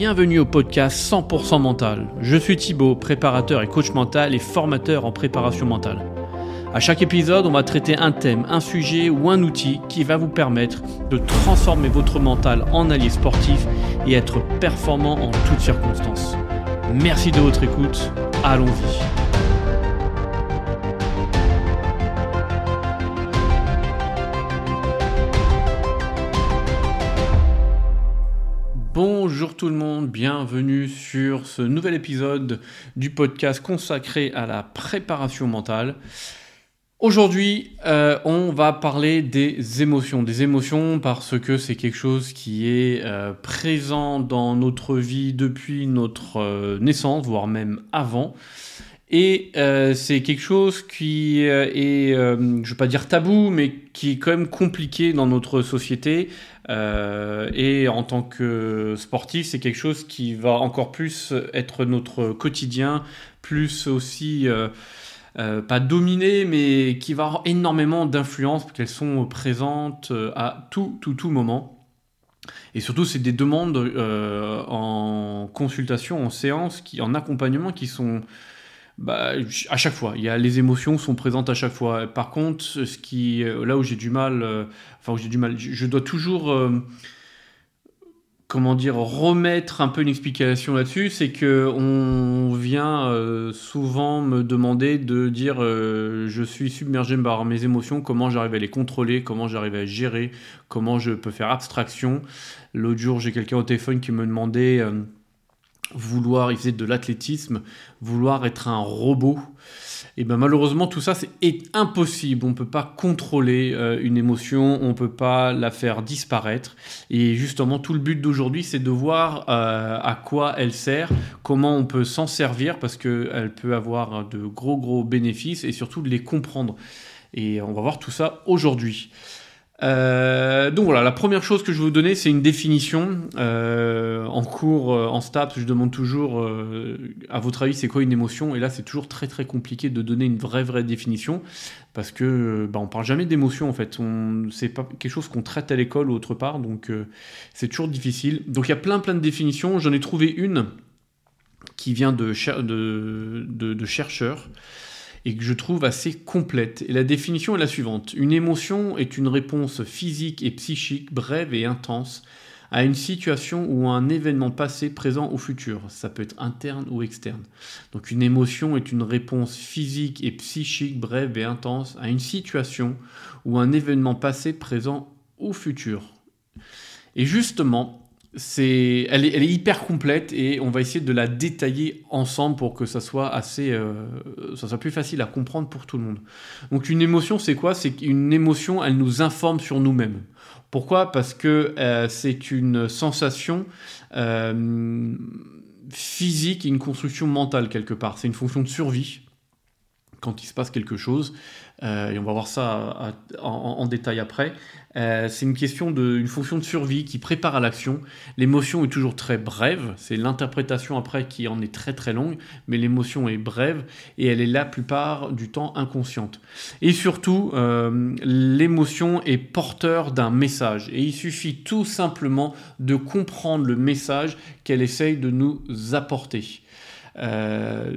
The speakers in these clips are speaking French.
Bienvenue au podcast 100% mental. Je suis Thibaut, préparateur et coach mental et formateur en préparation mentale. À chaque épisode, on va traiter un thème, un sujet ou un outil qui va vous permettre de transformer votre mental en allié sportif et être performant en toutes circonstances. Merci de votre écoute. Allons-y. Bonjour tout le monde, bienvenue sur ce nouvel épisode du podcast consacré à la préparation mentale. Aujourd'hui, euh, on va parler des émotions. Des émotions parce que c'est quelque chose qui est euh, présent dans notre vie depuis notre euh, naissance, voire même avant. Et c'est quelque chose qui est, je ne veux pas dire tabou, mais qui est quand même compliqué dans notre société. Et en tant que sportif, c'est quelque chose qui va encore plus être notre quotidien, plus aussi... Euh, pas dominées, mais qui va avoir énormément d'influence, parce qu'elles sont présentes euh, à tout, tout, tout moment. Et surtout, c'est des demandes euh, en consultation, en séance, qui, en accompagnement, qui sont bah, à chaque fois. Il y a, les émotions sont présentes à chaque fois. Par contre, ce qui, là où j'ai du mal, enfin où j'ai du mal, je dois toujours comment dire, remettre un peu une explication là-dessus, c'est que on vient euh, souvent me demander de dire euh, je suis submergé par mes émotions, comment j'arrive à les contrôler, comment j'arrive à gérer, comment je peux faire abstraction. L'autre jour, j'ai quelqu'un au téléphone qui me demandait euh, vouloir, il faisait de l'athlétisme, vouloir être un robot. Et ben malheureusement tout ça c'est impossible. On ne peut pas contrôler euh, une émotion, on ne peut pas la faire disparaître. Et justement tout le but d'aujourd'hui c'est de voir euh, à quoi elle sert, comment on peut s'en servir parce qu'elle peut avoir de gros gros bénéfices et surtout de les comprendre. Et on va voir tout ça aujourd'hui. Euh, donc voilà, la première chose que je vais vous donner, c'est une définition. Euh, en cours, euh, en STAPS, je demande toujours, à votre avis, c'est quoi une émotion? Et là, c'est toujours très très compliqué de donner une vraie vraie définition parce que bah, on parle jamais d'émotion en fait. C'est pas quelque chose qu'on traite à l'école ou autre part, donc c'est toujours difficile. Donc il y a plein plein de définitions. J'en ai trouvé une qui vient de, chercheurs et que je trouve assez complète. Et la définition est la suivante. Une émotion est une réponse physique et psychique brève et intense à une situation ou à un événement passé, présent ou futur. Ça peut être interne ou externe. Donc une émotion est une réponse physique et psychique brève et intense à une situation ou un événement passé, présent ou futur. Et justement, c'est, elle, est, hyper complète et on va essayer de la détailler ensemble pour que ça soit assez, euh, ça soit plus facile à comprendre pour tout le monde. Donc une émotion, c'est quoi? C'est qu'une émotion, elle nous informe sur nous-mêmes. Pourquoi? Parce que euh, c'est une sensation euh, physique et une construction mentale quelque part. C'est une fonction de survie quand il se passe quelque chose. et on va voir ça en détail après. Euh, c'est une question de, une fonction de survie qui prépare à l'action. L'émotion est toujours très brève, c'est l'interprétation après qui en est très très longue, mais l'émotion est brève et elle est la plupart du temps inconsciente. Et surtout, euh, l'émotion est porteur d'un message et il suffit tout simplement de comprendre le message qu'elle essaye de nous apporter. Euh,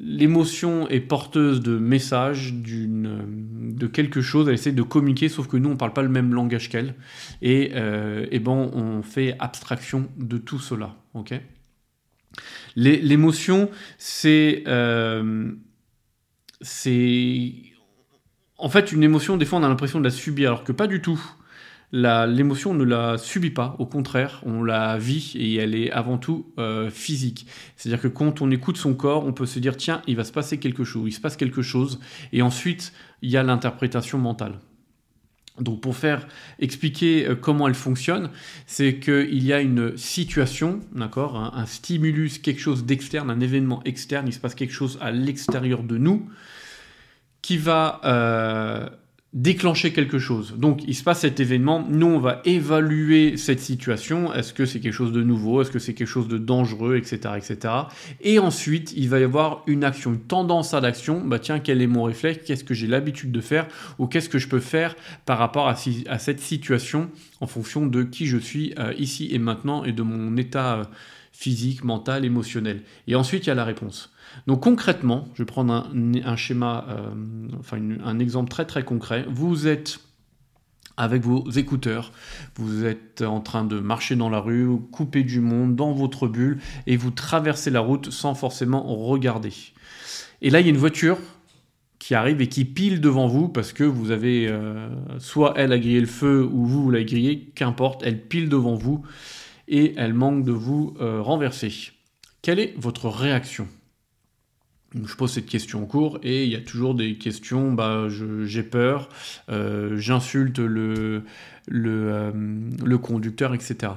l'émotion est porteuse de messages, de quelque chose, elle essaie de communiquer, sauf que nous, on ne parle pas le même langage qu'elle. Et, euh, et bon, on fait abstraction de tout cela. ok? L'émotion, c'est... Euh, c'est... En fait, une émotion, des fois, on a l'impression de la subir, alors que pas du tout l'émotion ne la subit pas, au contraire, on la vit et elle est avant tout euh, physique. C'est-à-dire que quand on écoute son corps, on peut se dire tiens, il va se passer quelque chose, il se passe quelque chose, et ensuite il y a l'interprétation mentale. Donc pour faire expliquer euh, comment elle fonctionne, c'est qu'il y a une situation, d'accord, un, stimulus, quelque chose d'externe, un événement externe, il se passe quelque chose à l'extérieur de nous qui va euh, déclencher quelque chose. Donc il se passe cet événement, nous on va évaluer cette situation, est-ce que c'est quelque chose de nouveau, est-ce que c'est quelque chose de dangereux, etc., etc. Et ensuite il va y avoir une action, une tendance à l'action, bah tiens quel est mon réflexe, qu'est-ce que j'ai l'habitude de faire, ou qu'est-ce que je peux faire par rapport à, cette situation en fonction de qui je suis euh, ici et maintenant et de mon état euh, physique, mental, émotionnel? Et ensuite, il y a la réponse. Donc concrètement, je vais prendre un, schéma, euh, enfin un exemple très très concret. Vous êtes avec vos écouteurs, vous êtes en train de marcher dans la rue, couper du monde, dans votre bulle, et vous traversez la route sans forcément regarder. Et là, il y a une voiture qui arrive et qui pile devant vous parce que vous avez euh, soit elle a grillé le feu ou vous, vous l'avez grillé, qu'importe, elle pile devant vous et elle manque de vous euh, renverser. Quelle est votre réaction? Je pose cette question en cours et il y a toujours des questions, bah, j'ai peur, euh, j'insulte le, le, le, conducteur, etc.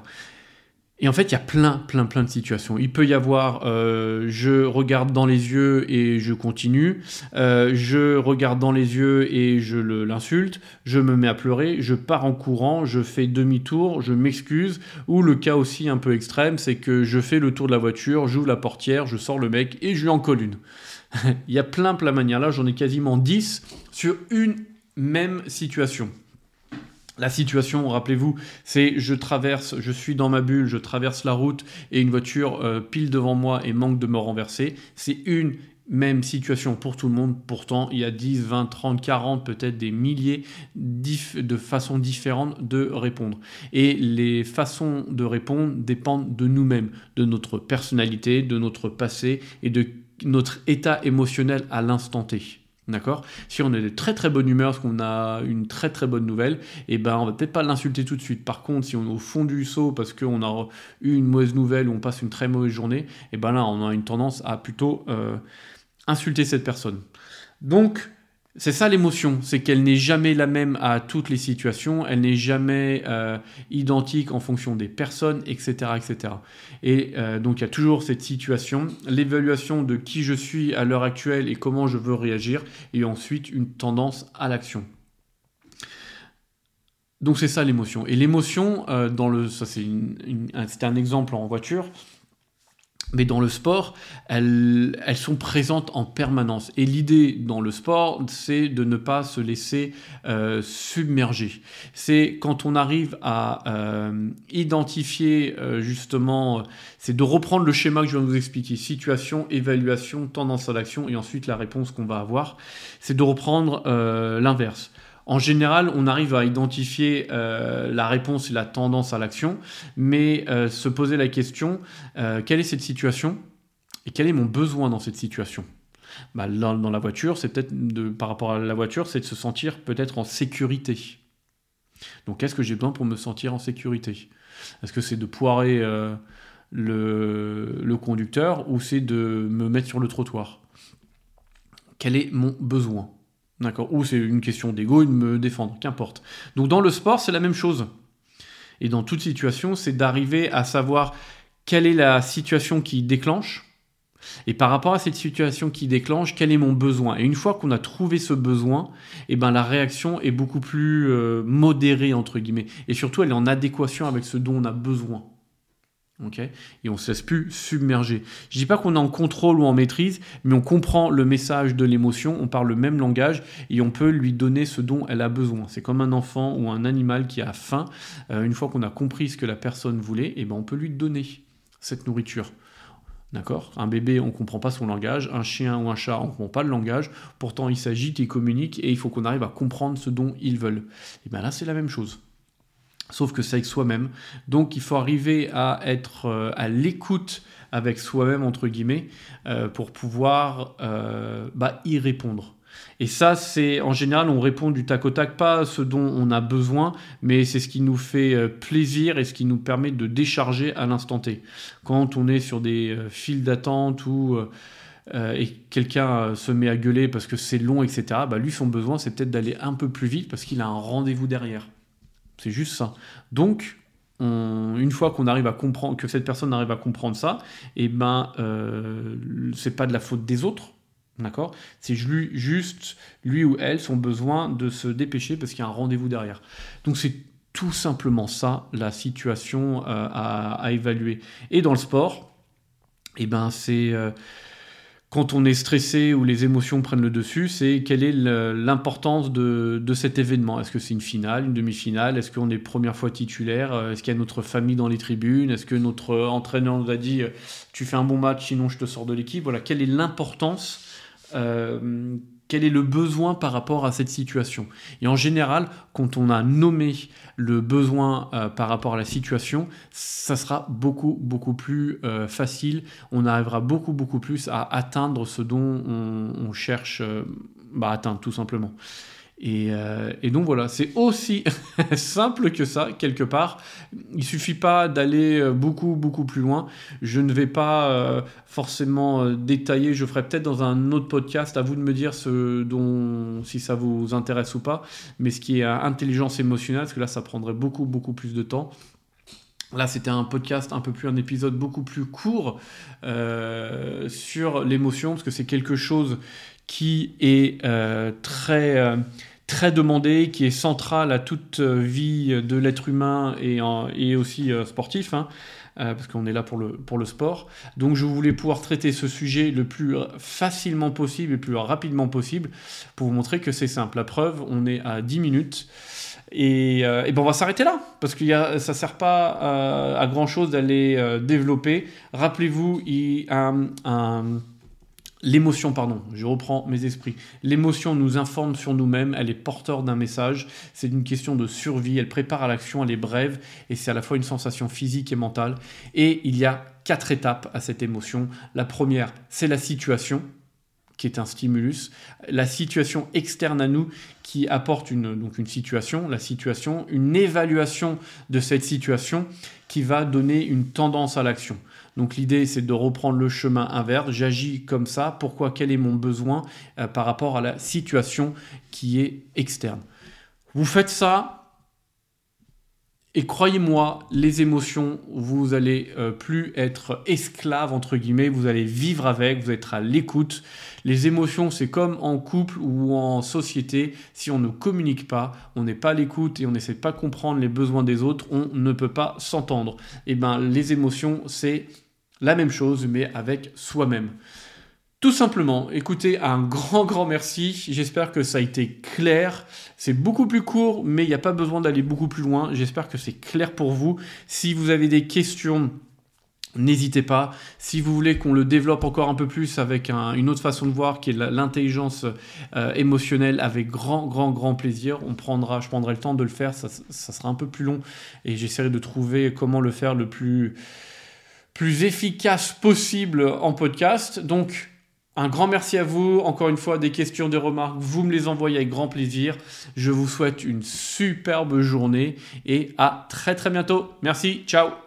Et en fait, il y a plein, plein, plein de situations. Il peut y avoir, euh, je regarde dans les yeux et je continue, euh, je regarde dans les yeux et je l'insulte, je me mets à pleurer, je pars en courant, je fais demi-tour, je m'excuse, ou le cas aussi un peu extrême, c'est que je fais le tour de la voiture, j'ouvre la portière, je sors le mec et je lui en colle une. il y a plein, plein de manières. Là, j'en ai quasiment 10 sur une même situation. La situation, rappelez-vous, c'est je traverse, je suis dans ma bulle, je traverse la route et une voiture euh, pile devant moi et manque de me renverser. C'est une même situation pour tout le monde. Pourtant, il y a 10, 20, 30, 40, peut-être des milliers de façons différentes de répondre. Et les façons de répondre dépendent de nous-mêmes, de notre personnalité, de notre passé et de notre état émotionnel à l'instant T. D'accord? Si on est de très très bonne humeur, parce qu'on a une très très bonne nouvelle, et eh ben on va peut-être pas l'insulter tout de suite. Par contre, si on est au fond du saut parce qu'on a eu une mauvaise nouvelle ou on passe une très mauvaise journée, et eh ben là on a une tendance à plutôt euh, insulter cette personne. Donc c'est ça l'émotion, c'est qu'elle n'est jamais la même à toutes les situations, elle n'est jamais euh, identique en fonction des personnes, etc. etc. Et euh, donc il y a toujours cette situation, l'évaluation de qui je suis à l'heure actuelle et comment je veux réagir, et ensuite une tendance à l'action. Donc c'est ça l'émotion. Et l'émotion, euh, dans le, ça c'est un exemple en voiture, mais dans le sport, elles, sont présentes en permanence. Et l'idée dans le sport, c'est de ne pas se laisser euh, submerger. C'est quand on arrive à euh, identifier euh, justement, c'est de reprendre le schéma que je viens de vous expliquer, situation, évaluation, tendance à l'action, et ensuite la réponse qu'on va avoir, c'est de reprendre l'inverse. En général, on arrive à identifier euh, la réponse et la tendance à l'action, mais euh, se poser la question, euh, quelle est cette situation et quel est mon besoin dans cette situation? Bah, dans, la voiture, c'est peut-être par rapport à la voiture, c'est de se sentir peut-être en sécurité. Donc, qu'est-ce que j'ai besoin pour me sentir en sécurité? Est-ce que c'est de poirer le, le conducteur ou c'est de me mettre sur le trottoir? Quel est mon besoin? D'accord Ou c'est une question d'ego de me défendre, qu'importe. Donc dans le sport, c'est la même chose. Et dans toute situation, c'est d'arriver à savoir quelle est la situation qui déclenche. Et par rapport à cette situation qui déclenche, quel est mon besoin? Et une fois qu'on a trouvé ce besoin, eh ben la réaction est beaucoup plus euh, modérée entre guillemets. Et surtout, elle est en adéquation avec ce dont on a besoin et on ne se laisse plus submerger. Je ne dis pas qu'on est en contrôle ou en maîtrise, mais on comprend le message de l'émotion, on parle le même langage et on peut lui donner ce dont elle a besoin. C'est comme un enfant ou un animal qui a faim. Euh, une fois qu'on a compris ce que la personne voulait, eh ben on peut lui donner cette nourriture. D'accord? Un bébé, on ne comprend pas son langage. Un chien ou un chat, on ne comprend pas le langage. Pourtant, il s'agite, il communique et il faut qu'on arrive à comprendre ce dont ils veulent. Et bien là, c'est la même chose. Sauf que c'est avec soi-même. Donc il faut arriver à être euh, à l'écoute avec soi-même, entre guillemets, euh, pour pouvoir euh, bah, y répondre. Et ça, c'est en général, on répond du tac au tac, pas ce dont on a besoin, mais c'est ce qui nous fait plaisir et ce qui nous permet de décharger à l'instant T. Quand on est sur des files d'attente ou et quelqu'un se met à gueuler parce que c'est long, etc., bah, lui, son besoin, c'est peut-être d'aller un peu plus vite parce qu'il a un rendez-vous derrière. C'est juste ça. Donc, une fois qu'on arrive à comprendre, que cette personne arrive à comprendre ça, et eh ben, euh, c'est pas de la faute des autres, d'accord? C'est juste lui ou elle son besoin de se dépêcher parce qu'il y a un rendez-vous derrière. Donc c'est tout simplement ça la situation euh, à, évaluer. Et dans le sport, et eh ben c'est euh, quand on est stressé ou les émotions prennent le dessus, c'est quelle est l'importance de, cet événement. Est-ce que c'est une finale, une demi-finale? Est-ce qu'on est première fois titulaire? Est-ce qu'il y a notre famille dans les tribunes? Est-ce que notre entraîneur nous a dit tu fais un bon match, sinon je te sors de l'équipe? Voilà, quelle est l'importance euh, quel est le besoin par rapport à cette situation. Et en général, quand on a nommé le besoin euh, par rapport à la situation, ça sera beaucoup, beaucoup plus euh, facile. On arrivera beaucoup, beaucoup plus à atteindre ce dont on, cherche euh, bah, à atteindre, tout simplement. Euh, et, donc voilà, c'est aussi simple que ça, quelque part. Il suffit pas d'aller euh, beaucoup, beaucoup plus loin. Je ne vais pas euh, forcément détailler, je ferai peut-être dans un autre podcast, à vous de me dire si ça vous intéresse ou pas, mais ce qui est intelligence émotionnelle, parce que là, ça prendrait beaucoup, beaucoup plus de temps. Là, c'était un podcast un peu plus, un épisode beaucoup plus court sur l'émotion, parce que c'est quelque chose qui est euh, très, euh, très demandé, qui est central à toute euh, vie de l'être humain et, aussi sportif. Hein, parce qu'on est là pour le, pour le sport. Donc je voulais pouvoir traiter ce sujet le plus facilement possible et le plus rapidement possible pour vous montrer que c'est simple. La preuve, on est à 10 minutes. Et, et ben on va s'arrêter là, parce que ça ne sert pas à grand chose d'aller développer. Rappelez-vous, un, un L'émotion, pardon, je reprends mes esprits. L'émotion nous informe sur nous-mêmes, elle est porteur d'un message, c'est une question de survie, elle prépare à l'action, elle est brève et c'est à la fois une sensation physique et mentale. Et il y a quatre étapes à cette émotion. La première, c'est la situation, qui est un stimulus, la situation externe à nous qui apporte une, donc une situation, la situation, une évaluation de cette situation qui va donner une tendance à l'action. Donc l'idée, c'est de reprendre le chemin inverse. J'agis comme ça. Pourquoi? Quel est mon besoin euh, par rapport à la situation qui est externe? Vous faites ça. Et croyez-moi, les émotions, vous allez euh, plus être esclave entre guillemets, vous allez vivre avec, vous allez être à l'écoute. Les émotions, c'est comme en couple ou en société, si on ne communique pas, on n'est pas à l'écoute et on n'essaie pas de comprendre les besoins des autres, on ne peut pas s'entendre. Et eh ben les émotions, c'est la même chose, mais avec soi-même. Tout simplement, écoutez, un grand, grand merci. J'espère que ça a été clair. C'est beaucoup plus court, mais il n'y a pas besoin d'aller beaucoup plus loin. J'espère que c'est clair pour vous. Si vous avez des questions, N'hésitez pas. Si vous voulez qu'on le développe encore un peu plus avec une autre façon de voir qui est l'intelligence euh, émotionnelle, avec grand, grand, grand plaisir. On prendra, je prendrai le temps de le faire. Ça, ça sera un peu plus long et j'essaierai de trouver comment le faire le plus, plus efficace possible en podcast. Donc, un grand merci à vous. Encore une fois, des questions, des remarques, vous me les envoyez avec grand plaisir. Je vous souhaite une superbe journée et à très très bientôt. Merci, ciao